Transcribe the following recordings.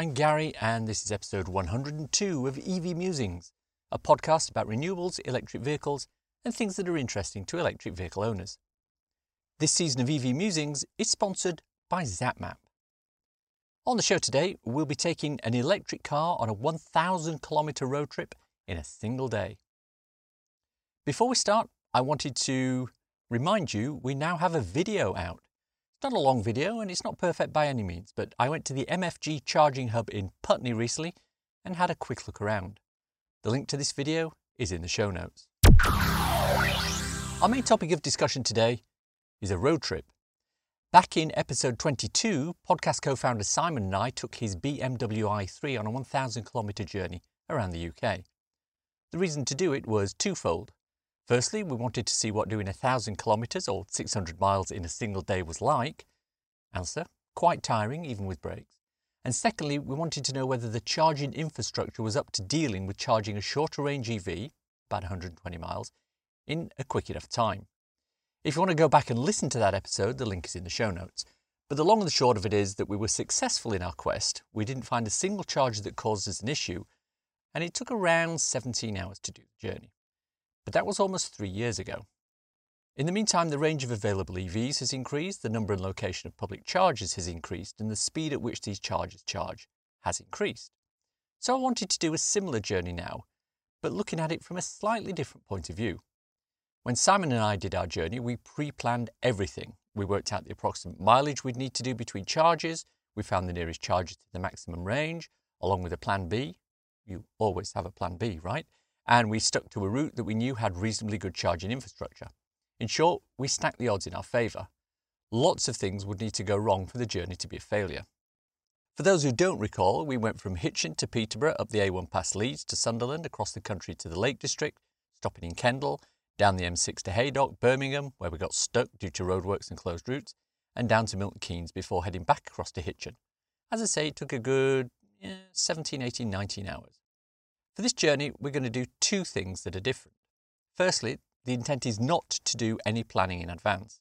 I'm Gary, and this is episode 102 of EV Musings, a podcast about renewables, electric vehicles, and things that are interesting to electric vehicle owners. This season of EV Musings is sponsored by ZapMap. On the show today, we'll be taking an electric car on a 1,000 kilometre road trip in a single day. Before we start, I wanted to remind you we now have a video out. Not a long video and it's not perfect by any means, but I went to the MFG charging hub in Putney recently and had a quick look around. The link to this video is in the show notes. Our main topic of discussion today is a road trip. Back in episode 22, podcast co founder Simon and I took his BMW i3 on a 1,000 kilometre journey around the UK. The reason to do it was twofold. Firstly, we wanted to see what doing a thousand kilometres or 600 miles in a single day was like. Answer quite tiring, even with brakes. And secondly, we wanted to know whether the charging infrastructure was up to dealing with charging a shorter range EV, about 120 miles, in a quick enough time. If you want to go back and listen to that episode, the link is in the show notes. But the long and the short of it is that we were successful in our quest. We didn't find a single charger that caused us an issue, and it took around 17 hours to do the journey but that was almost three years ago. In the meantime, the range of available EVs has increased, the number and location of public charges has increased, and the speed at which these charges charge has increased. So I wanted to do a similar journey now, but looking at it from a slightly different point of view. When Simon and I did our journey, we pre planned everything. We worked out the approximate mileage we'd need to do between charges, we found the nearest charger to the maximum range, along with a plan B. You always have a plan B, right? And we stuck to a route that we knew had reasonably good charging infrastructure. In short, we stacked the odds in our favour. Lots of things would need to go wrong for the journey to be a failure. For those who don't recall, we went from Hitchin to Peterborough up the A1 past Leeds to Sunderland, across the country to the Lake District, stopping in Kendal, down the M6 to Haydock, Birmingham, where we got stuck due to roadworks and closed routes, and down to Milton Keynes before heading back across to Hitchin. As I say, it took a good yeah, 17, 18, 19 hours. For this journey, we're going to do two things that are different. Firstly, the intent is not to do any planning in advance.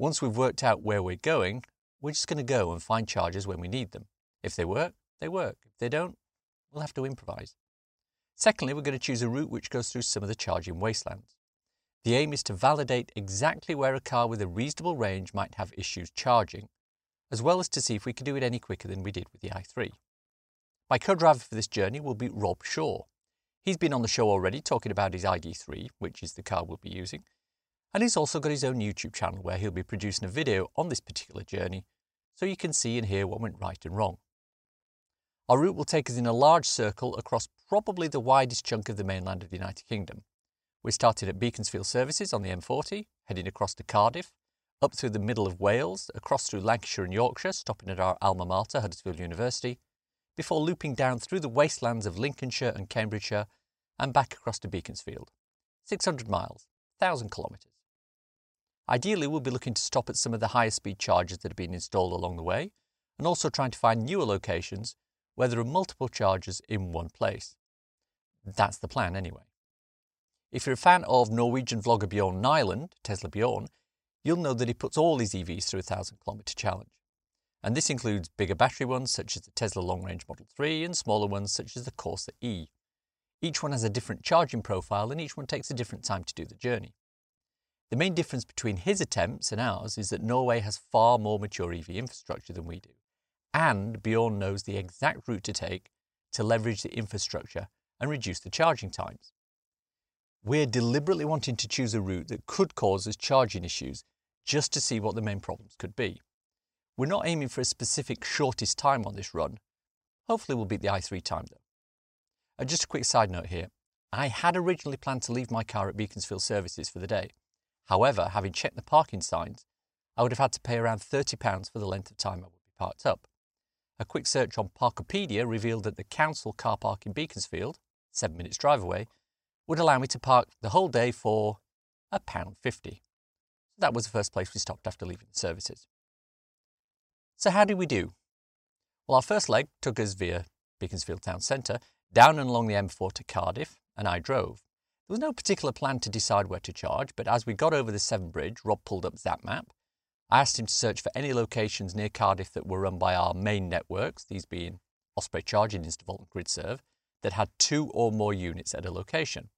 Once we've worked out where we're going, we're just going to go and find chargers when we need them. If they work, they work. If they don't, we'll have to improvise. Secondly, we're going to choose a route which goes through some of the charging wastelands. The aim is to validate exactly where a car with a reasonable range might have issues charging, as well as to see if we can do it any quicker than we did with the i3. My co-driver for this journey will be Rob Shaw. He's been on the show already talking about his ID3, which is the car we'll be using, and he's also got his own YouTube channel where he'll be producing a video on this particular journey so you can see and hear what went right and wrong. Our route will take us in a large circle across probably the widest chunk of the mainland of the United Kingdom. We started at Beaconsfield Services on the M40, heading across to Cardiff, up through the middle of Wales, across through Lancashire and Yorkshire, stopping at our alma mater, Huddersfield University, before looping down through the wastelands of Lincolnshire and Cambridgeshire and back across to Beaconsfield. 600 miles, 1,000 kilometres. Ideally, we'll be looking to stop at some of the higher speed chargers that have been installed along the way and also trying to find newer locations where there are multiple chargers in one place. That's the plan anyway. If you're a fan of Norwegian vlogger Bjorn Nyland, Tesla Bjorn, you'll know that he puts all his EVs through a 1,000 kilometre challenge and this includes bigger battery ones such as the Tesla Long Range Model 3 and smaller ones such as the Corsa E. Each one has a different charging profile and each one takes a different time to do the journey. The main difference between his attempts and ours is that Norway has far more mature EV infrastructure than we do, and Bjorn knows the exact route to take to leverage the infrastructure and reduce the charging times. We're deliberately wanting to choose a route that could cause us charging issues just to see what the main problems could be. We're not aiming for a specific shortest time on this run. Hopefully we'll beat the i3 time though. Uh, just a quick side note here. I had originally planned to leave my car at Beaconsfield Services for the day. However, having checked the parking signs, I would have had to pay around £30 for the length of time I would be parked up. A quick search on Parkopedia revealed that the council car park in Beaconsfield, seven minutes drive away, would allow me to park the whole day for a pound fifty. That was the first place we stopped after leaving the services. So, how did we do? Well, our first leg took us via Beaconsfield Town Centre down and along the M4 to Cardiff, and I drove. There was no particular plan to decide where to charge, but as we got over the Severn Bridge, Rob pulled up ZapMap. I asked him to search for any locations near Cardiff that were run by our main networks, these being Osprey Charging Instavolt and GridServe, that had two or more units at a location.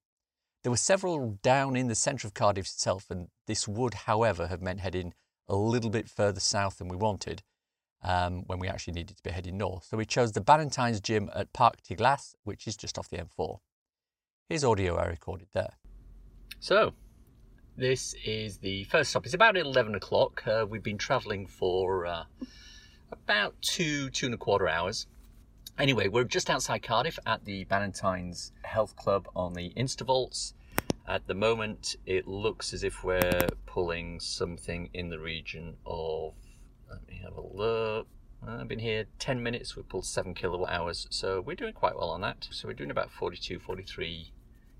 There were several down in the centre of Cardiff itself, and this would, however, have meant heading a little bit further south than we wanted um, when we actually needed to be heading north. So we chose the Ballantynes Gym at Parc y Glas, which is just off the M4. Here's audio I recorded there. So, this is the first stop. It's about 11 o'clock. Uh, we've been travelling for uh, about two, two and a quarter hours. Anyway, we're just outside Cardiff at the Ballantynes Health Club on the Instavolts. At the moment, it looks as if we're pulling something in the region of. Have a look. I've been here 10 minutes, we've pulled 7 kilowatt hours, so we're doing quite well on that. So we're doing about 42, 43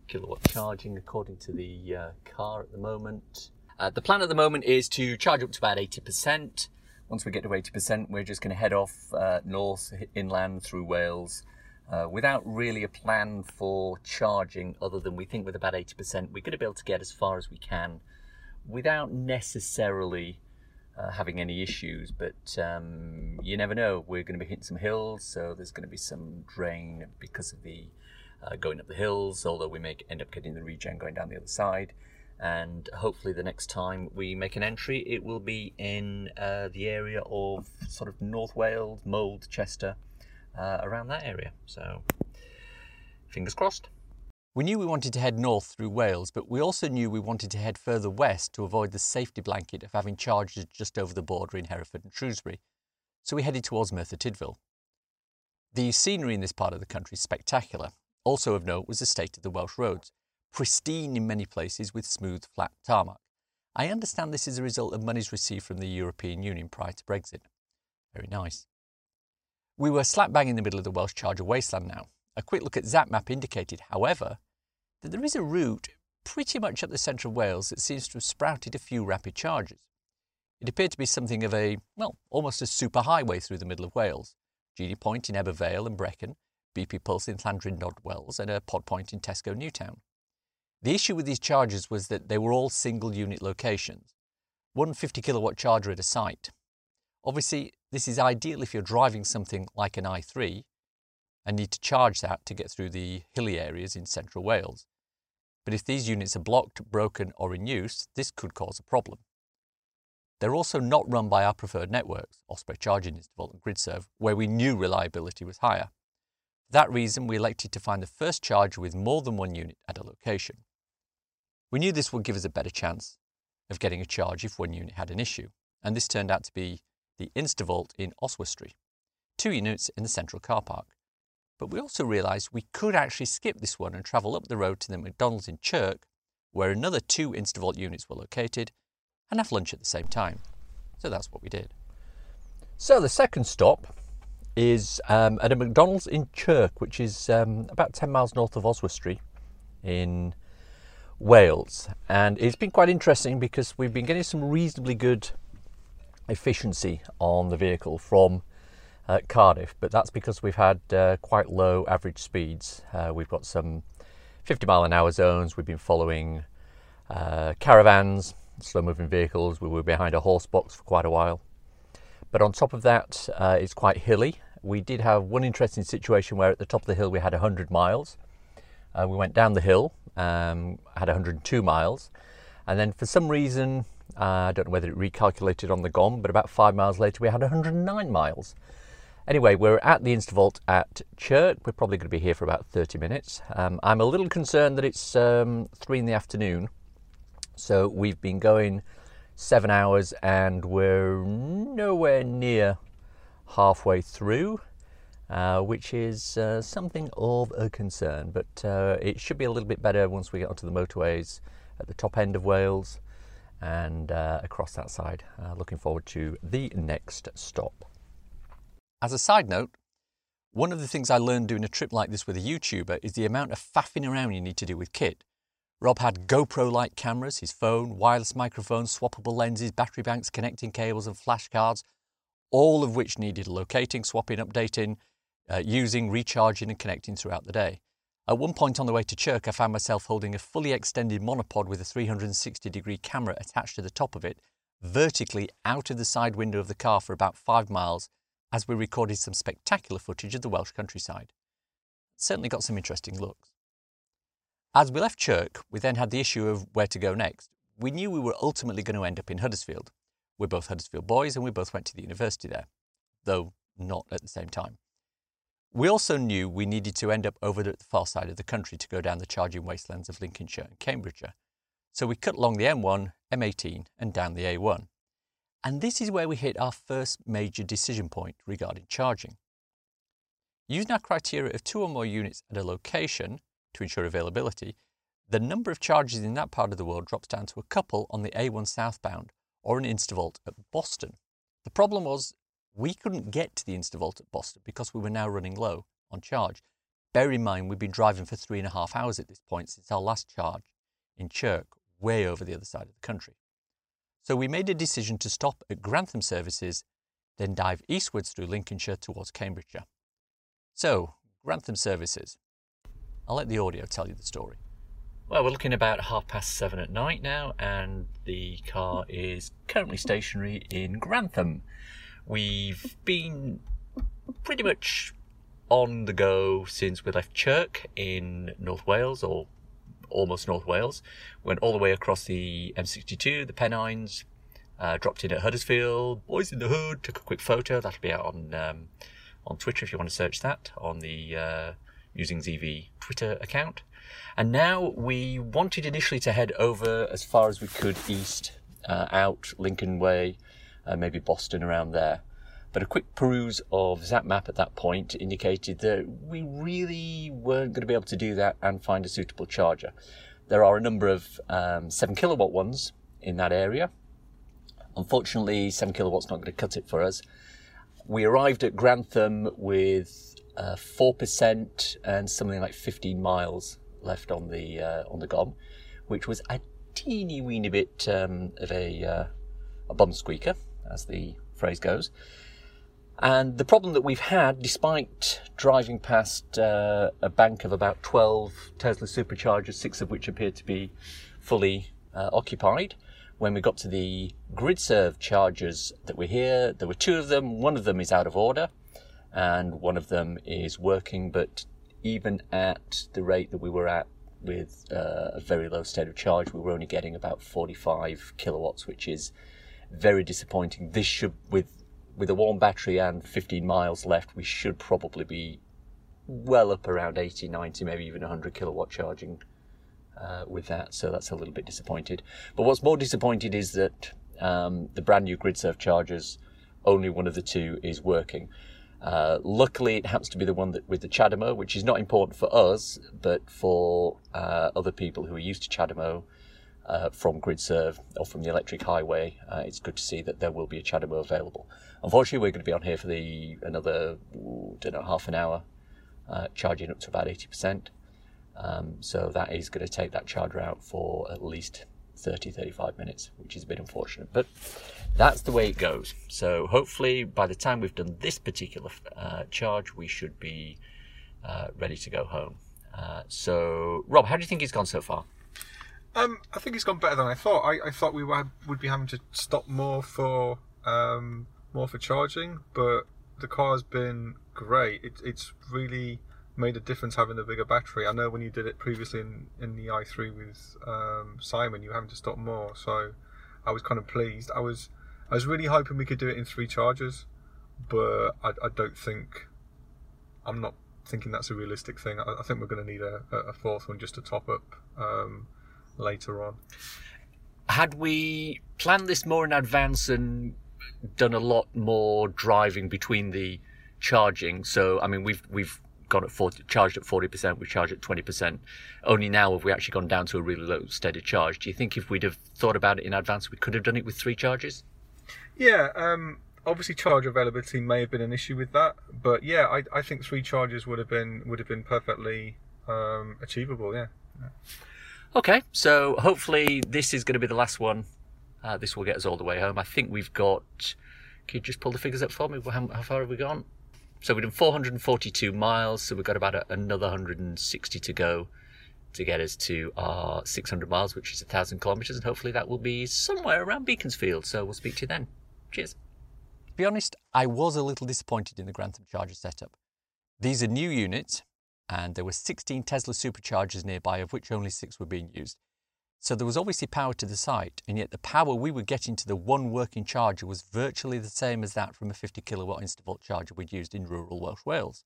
kilowatt charging according to the uh, car at the moment. Uh, the plan at the moment is to charge up to about 80%. Once we get to 80%, we're just going to head off uh, north inland through Wales uh, without really a plan for charging other than we think with about 80%, we're going to be able to get as far as we can without necessarily uh, having any issues. But um, you never know. We're going to be hitting some hills, so there's going to be some drain because of the uh, going up the hills, although we may end up getting the regen going down the other side and hopefully the next time we make an entry it will be in uh, the area of sort of North Wales, Mold, Chester, uh, around that area. So fingers crossed. We knew we wanted to head north through Wales, but we also knew we wanted to head further west to avoid the safety blanket of having charges just over the border in Hereford and Shrewsbury. So we headed towards Merthyr Tydfil. The scenery in this part of the country is spectacular. Also of note was the state of the Welsh roads pristine in many places with smooth, flat tarmac. I understand this is a result of monies received from the European Union prior to Brexit. Very nice. We were slap bang in the middle of the Welsh Charger wasteland now. A quick look at ZapMap indicated, however, that there is a route pretty much up the centre of Wales that seems to have sprouted a few rapid charges. It appeared to be something of a, well, almost a superhighway through the middle of Wales. GeniePoint in Ebbw Vale and Brecon, BP Pulse in Llandrindod Wells, and a pod point in Tesco Newtown. The issue with these chargers was that they were all single unit locations, one 50 kilowatt charger at a site. Obviously, this is ideal if you're driving something like an i3 and need to charge that to get through the hilly areas in central Wales. But if these units are blocked, broken, or in use, this could cause a problem. They're also not run by our preferred networks, Osprey Charging Instavolt and GridServe, where we knew reliability was higher. For that reason, we elected to find the first charger with more than one unit at a location. We knew this would give us a better chance of getting a charge if one unit had an issue, and this turned out to be the Instavolt in Oswestry, two units in the central car park. But we also realised we could actually skip this one and travel up the road to the McDonald's in Chirk, where another two Instavolt units were located, and have lunch at the same time. So that's what we did. So the second stop is um, at a McDonald's in Chirk, which is um, about 10 miles north of Oswestry in Wales. And it's been quite interesting because we've been getting some reasonably good efficiency on the vehicle from uh, Cardiff, but that's because we've had uh, quite low average speeds. Uh, we've got some 50 mile an hour zones, we've been following uh, caravans, slow moving vehicles, we were behind a horse box for quite a while. But on top of that, uh, it's quite hilly. We did have one interesting situation where at the top of the hill we had 100 miles. Uh, we went down the hill um, had 102 miles. And then for some reason, uh, I don't know whether it recalculated on the GOM, but about five miles later we had 109 miles. Anyway, we're at the Instavolt at Chirk. We're probably going to be here for about 30 minutes. Um, I'm a little concerned that it's um, three in the afternoon. So we've been going seven hours and we're nowhere near halfway through uh, which is uh, something of a concern. But uh, it should be a little bit better once we get onto the motorways at the top end of Wales and uh, across that side. Uh, looking forward to the next stop. As a side note, one of the things I learned doing a trip like this with a YouTuber is the amount of faffing around you need to do with kit. Rob had GoPro like cameras, his phone, wireless microphones, swappable lenses, battery banks, connecting cables, and flashcards, all of which needed locating, swapping, updating, uh, using, recharging, and connecting throughout the day. At one point on the way to Chirk, I found myself holding a fully extended monopod with a 360 degree camera attached to the top of it, vertically out of the side window of the car for about five miles, as we recorded some spectacular footage of the Welsh countryside. Certainly got some interesting looks. As we left Chirk, we then had the issue of where to go next. We knew we were ultimately going to end up in Huddersfield. We're both Huddersfield boys and we both went to the university there, though not at the same time. We also knew we needed to end up over at the far side of the country to go down the charging wastelands of Lincolnshire and Cambridgeshire. So we cut along the M1, M18 and down the A1. And this is where we hit our first major decision point regarding charging. Using our criteria of two or more units at a location to ensure availability, the number of charges in that part of the world drops down to a couple on the A1 southbound or an Instavolt at Boston. The problem was we couldn't get to the Instavolt at Boston because we were now running low on charge. Bear in mind, we've been driving for three and a half hours at this point since our last charge in Chirk, way over the other side of the country. So we made a decision to stop at Grantham services, then dive eastwards through Lincolnshire towards Cambridgeshire. So, Grantham services. I'll let the audio tell you the story. Well, we're looking about half past seven at night now, and the car is currently stationary in Grantham. We've been pretty much on the go since we left Chirk in North Wales, or almost North Wales. Went all the way across the M62, the Pennines, uh, dropped in at Huddersfield, boys in the hood, took a quick photo. That'll be out on um, on Twitter if you want to search that on the uh, Musings EV Twitter account. And now we wanted initially to head over as far as we could east, uh, out Lincoln Way, uh, maybe Boston around there. But a quick peruse of ZapMap at that point indicated that we really weren't going to be able to do that and find a suitable charger. There are a number of um, 7 kilowatt ones in that area. Unfortunately, 7 kilowatts not going to cut it for us. We arrived at Grantham with uh, 4% and something like 15 miles left on the uh, on the GOM, which was a teeny weeny bit um, of a, uh, a bum squeaker, as the phrase goes. And the problem that we've had, despite driving past uh, a bank of about 12 Tesla superchargers, six of which appeared to be fully uh, occupied, when we got to the GridServe chargers that were here, there were two of them. One of them is out of order, and one of them is working, but even at the rate that we were at with uh, a very low state of charge, we were only getting about 45 kilowatts, which is very disappointing. This should, with with a warm battery and 15 miles left, we should probably be well up around 80, 90, maybe even 100 kilowatt charging uh, with that. So that's a little bit disappointed. But what's more disappointed is that um, the brand new GridServe chargers, only one of the two is working. Uh, luckily, it happens to be the one that with the CHAdeMO, which is not important for us, but for uh, other people who are used to CHAdeMO uh, from GridServe or from the electric highway. Uh, it's good to see that there will be a CHAdeMO available. Unfortunately, we're going to be on here for the another ooh, don't know half an hour, uh, charging up to about eighty percent. Um, so that is going to take that charger out for at least 30, 35 minutes, which is a bit unfortunate. But that's the way it goes. So hopefully, by the time we've done this particular uh, charge, we should be uh, ready to go home. Uh, so, Rob, how do you think it's gone so far? Um, I think it's gone better than I thought. I, I thought we would, would be having to stop more for um, more for charging, but the car's been great. It, it's really made a difference having the bigger battery. I know when you did it previously in, in the i3 with um, Simon, you were having to stop more, so I was kind of pleased. I was I was really hoping we could do it in three charges, but I, I don't think I'm not thinking that's a realistic thing. I, I think we're going to need a, a, fourth one just to top up um, later on. Had we planned this more in advance and done a lot more driving between the charging, so I mean we've we've gone at 40, charged at 40%, we charged at 20%. Only now have we actually gone down to a really low steady charge. Do you think if we'd have thought about it in advance, we could have done it with three charges? Yeah, um, obviously charge availability may have been an issue with that, but yeah, I, I think three charges would have been would have been perfectly um, achievable. Yeah. yeah. Okay, so hopefully this is going to be the last one. Uh, this will get us all the way home. I think we've got. Can you just pull the figures up for me? How, how far have we gone? So we've done 442 miles, so we've got about a, another 160 to go to get us to our 600 miles, which is 1,000 kilometres, and hopefully that will be somewhere around Beaconsfield. So we'll speak to you then. Cheers. To be honest, I was a little disappointed in the Grantham charger setup. These are new units, and there were 16 Tesla superchargers nearby, of which only six were being used. So there was obviously power to the site, and yet the power we were getting to the one working charger was virtually the same as that from a 50 kilowatt Instavolt charger we'd used in rural Welsh Wales.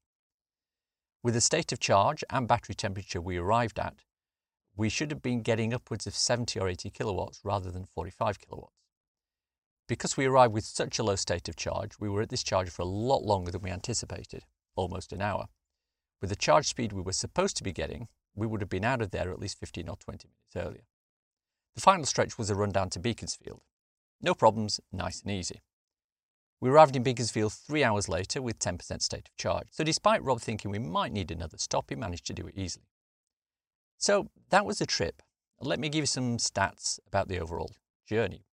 With the state of charge and battery temperature we arrived at, we should have been getting upwards of 70 or 80 kilowatts rather than 45 kilowatts. Because we arrived with such a low state of charge, we were at this charger for a lot longer than we anticipated, almost an hour. With the charge speed we were supposed to be getting, we would have been out of there at least 15 or 20 minutes earlier. The final stretch was a run down to Beaconsfield. No problems, nice and easy. We arrived in Beaconsfield three hours later with 10% state of charge, so despite Rob thinking we might need another stop, he managed to do it easily. So that was the trip. Let me give you some stats about the overall journey.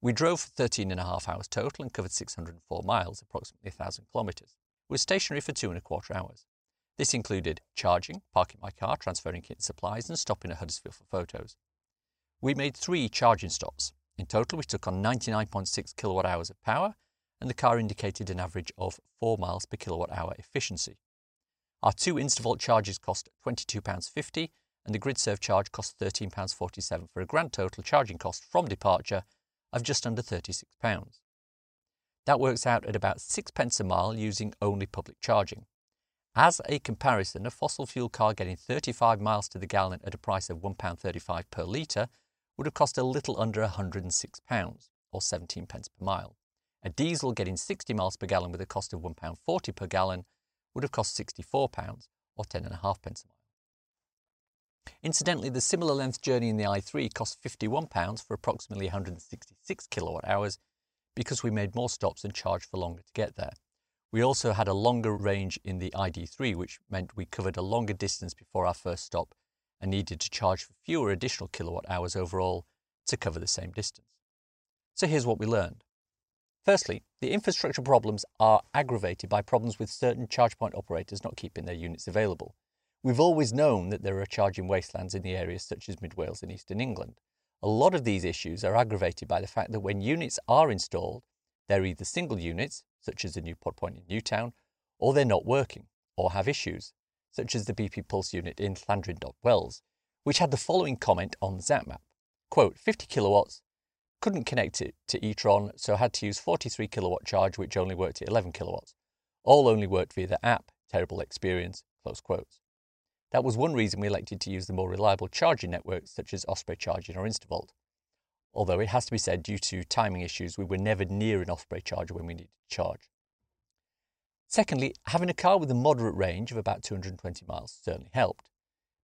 We drove for 13 and a half hours total and covered 604 miles, approximately 1,000 kilometres. We were stationary for two and a quarter hours. This included charging, parking my car, transferring kit and supplies, and stopping at Huddersfield for photos. We made three charging stops. In total, we took on 99.6 kilowatt hours of power, and the car indicated an average of 4 miles per kilowatt hour efficiency. Our two Instavolt charges cost £22.50, and the GridServe charge cost £13.47 for a grand total charging cost from departure of just under £36. That works out at about six pence a mile using only public charging. As a comparison, a fossil fuel car getting 35 miles to the gallon at a price of £1.35 per litre would have cost a little under £106, or 17 pence per mile. A diesel getting 60 miles per gallon with a cost of £1.40 per gallon would have cost £64, or 10.5 pence a mile. Incidentally, the similar length journey in the i3 cost £51 for approximately 166 kilowatt hours because we made more stops and charged for longer to get there. We also had a longer range in the ID3, which meant we covered a longer distance before our first stop and needed to charge for fewer additional kilowatt hours overall to cover the same distance. So here's what we learned. Firstly, the infrastructure problems are aggravated by problems with certain charge point operators not keeping their units available. We've always known that there are charging wastelands in the areas such as Mid Wales and Eastern England. A lot of these issues are aggravated by the fact that when units are installed, they're either single units, such as the new pod point in Newtown, or they're not working or have issues, such as the BP Pulse unit in Llandrindod, Wells, which had the following comment on ZapMap. Quote, 50 kilowatts, couldn't connect it to e-tron, so had to use 43 kilowatt charge, which only worked at 11 kilowatts. All only worked via the app, terrible experience, close quotes. That was one reason we elected to use the more reliable charging networks such as Osprey Charging or Instavolt. Although it has to be said, due to timing issues, we were never near an Osprey charger when we needed to charge. Secondly, having a car with a moderate range of about 220 miles certainly helped.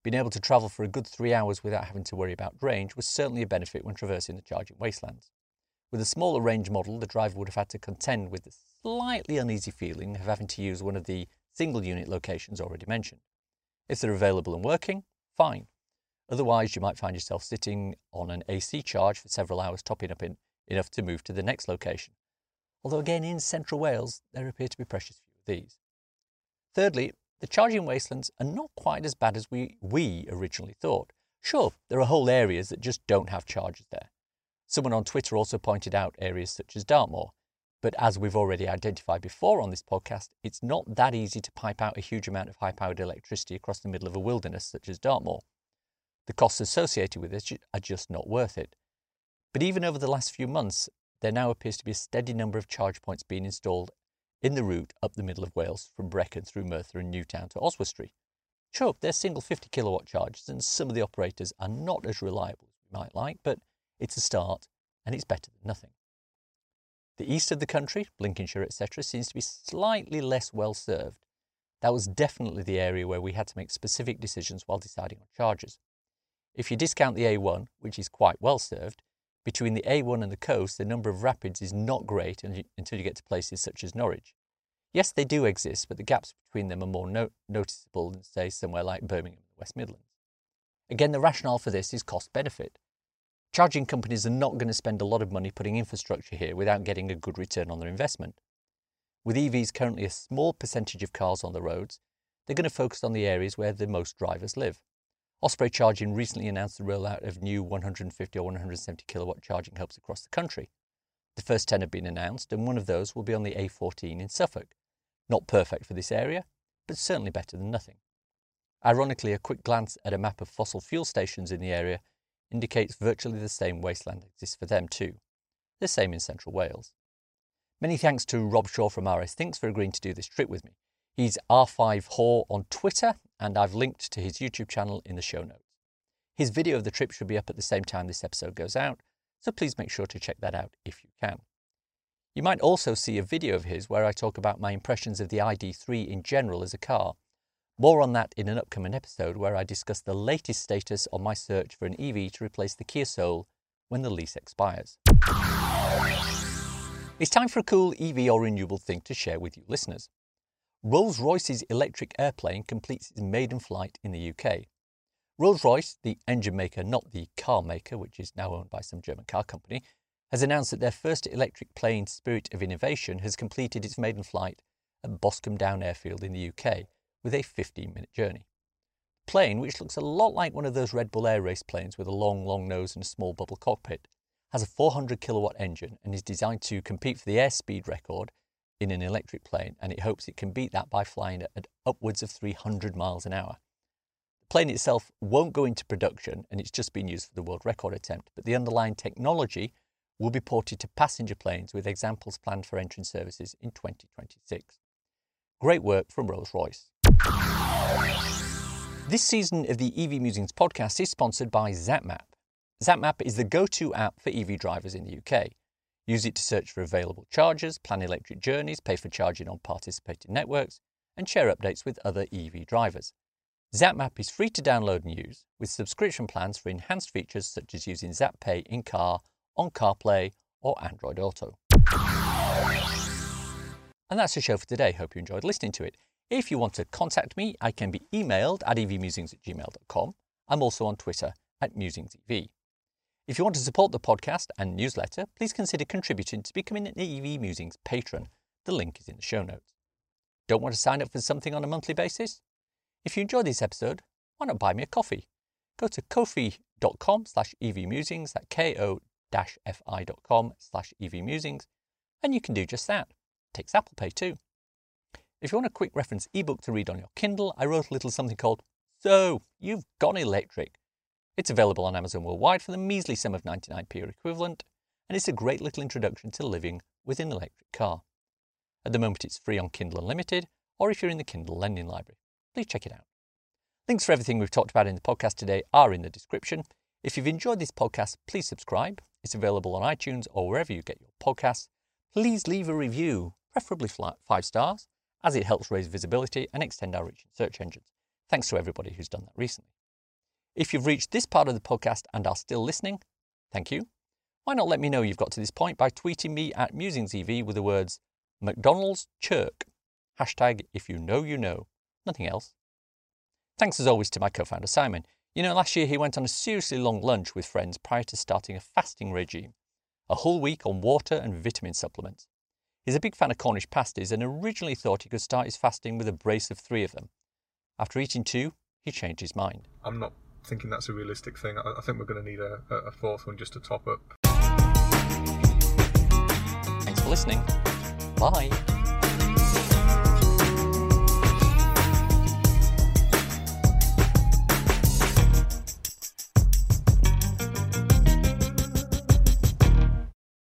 Being able to travel for a good three hours without having to worry about range was certainly a benefit when traversing the charging wastelands. With a smaller range model, the driver would have had to contend with the slightly uneasy feeling of having to use one of the single unit locations already mentioned. If they're available and working, fine. Otherwise, you might find yourself sitting on an AC charge for several hours, topping up in, enough to move to the next location. Although, again, in central Wales, there appear to be precious few of these. Thirdly, the charging wastelands are not quite as bad as we, we originally thought. Sure, there are whole areas that just don't have chargers there. Someone on Twitter also pointed out areas such as Dartmoor. But as we've already identified before on this podcast, it's not that easy to pipe out a huge amount of high powered electricity across the middle of a wilderness such as Dartmoor. The costs associated with this are just not worth it. But even over the last few months, there now appears to be a steady number of charge points being installed in the route up the middle of Wales from Brecon through Merthyr and Newtown to Oswestry. Sure, they're single 50 kilowatt chargers, and some of the operators are not as reliable as we might like, but it's a start and it's better than nothing. The east of the country, Lincolnshire, etc., seems to be slightly less well served. That was definitely the area where we had to make specific decisions while deciding on charges. If you discount the A1, which is quite well served, between the A1 and the coast, the number of rapids is not great until you get to places such as Norwich. Yes, they do exist, but the gaps between them are more no- noticeable than, say, somewhere like Birmingham and West Midlands. Again, the rationale for this is cost benefit. Charging companies are not going to spend a lot of money putting infrastructure here without getting a good return on their investment. With EVs currently a small percentage of cars on the roads, they're going to focus on the areas where the most drivers live. Osprey Charging recently announced the rollout of new 150 or 170 kilowatt charging hubs across the country. The first 10 have been announced, and one of those will be on the A14 in Suffolk. Not perfect for this area, but certainly better than nothing. Ironically, a quick glance at a map of fossil fuel stations in the area indicates virtually the same wasteland exists for them too. The same in central Wales. Many thanks to Rob Shaw from RS Thinks for agreeing to do this trip with me. He's R5Haw on Twitter, and I've linked to his YouTube channel in the show notes. His video of the trip should be up at the same time this episode goes out, so please make sure to check that out if you can. You might also see a video of his where I talk about my impressions of the ID3 in general as a car. More on that in an upcoming episode where I discuss the latest status on my search for an EV to replace the Kia Soul when the lease expires. It's time for a cool EV or renewable thing to share with you listeners. Rolls Royce's electric airplane completes its maiden flight in the UK. Rolls Royce, the engine maker, not the car maker, which is now owned by some German car company, has announced that their first electric plane, Spirit of Innovation, has completed its maiden flight at Boscombe Down Airfield in the UK with a 15 minute journey. The plane, which looks a lot like one of those Red Bull Air Race planes with a long, long nose and a small bubble cockpit, has a 400 kilowatt engine and is designed to compete for the airspeed record in an electric plane, and it hopes it can beat that by flying at upwards of 300 miles an hour. The plane itself won't go into production and it's just been used for the world record attempt, but the underlying technology will be ported to passenger planes with examples planned for entry services in 2026. Great work from Rolls Royce. This season of the EV Musings podcast is sponsored by ZapMap. ZapMap is the go to app for EV drivers in the UK. Use it to search for available chargers, plan electric journeys, pay for charging on participating networks, and share updates with other EV drivers. ZapMap is free to download and use, with subscription plans for enhanced features such as using ZapPay in car on CarPlay or Android Auto. And that's the show for today. Hope you enjoyed listening to it. If you want to contact me, I can be emailed at evmusings at gmail.com. I'm also on Twitter at musingsev. If you want to support the podcast and newsletter, please consider contributing to becoming an EV Musings patron. The link is in the show notes. Don't want to sign up for something on a monthly basis? If you enjoyed this episode, why not buy me a coffee? Go to ko-fi.com slash evmusings, at ko fi.com slash evmusings, and you can do just that. It takes Apple Pay too. If you want a quick reference ebook to read on your Kindle, I wrote a little something called So, You've Gone Electric. It's available on Amazon worldwide for the measly sum of 99p or equivalent, and it's a great little introduction to living with an electric car. At the moment, it's free on Kindle Unlimited, or if you're in the Kindle Lending Library. Please check it out. Links for everything we've talked about in the podcast today are in the description. If you've enjoyed this podcast, please subscribe. It's available on iTunes or wherever you get your podcasts. Please leave a review, preferably five stars, as it helps raise visibility and extend our reach in search engines. Thanks to everybody who's done that recently. If you've reached this part of the podcast and are still listening, thank you. Why not let me know you've got to this point by tweeting me at MusingsEV with the words McDonald's Chirk. Hashtag if you know, you know. Nothing else. Thanks as always to my co founder Simon. You know, last year he went on a seriously long lunch with friends prior to starting a fasting regime, a whole week on water and vitamin supplements. He's a big fan of Cornish pasties and originally thought he could start his fasting with a brace of three of them. After eating two, he changed his mind. I'm not thinking that's a realistic thing. I, I think we're going to need a, a fourth one just to top up. Thanks for listening. Bye.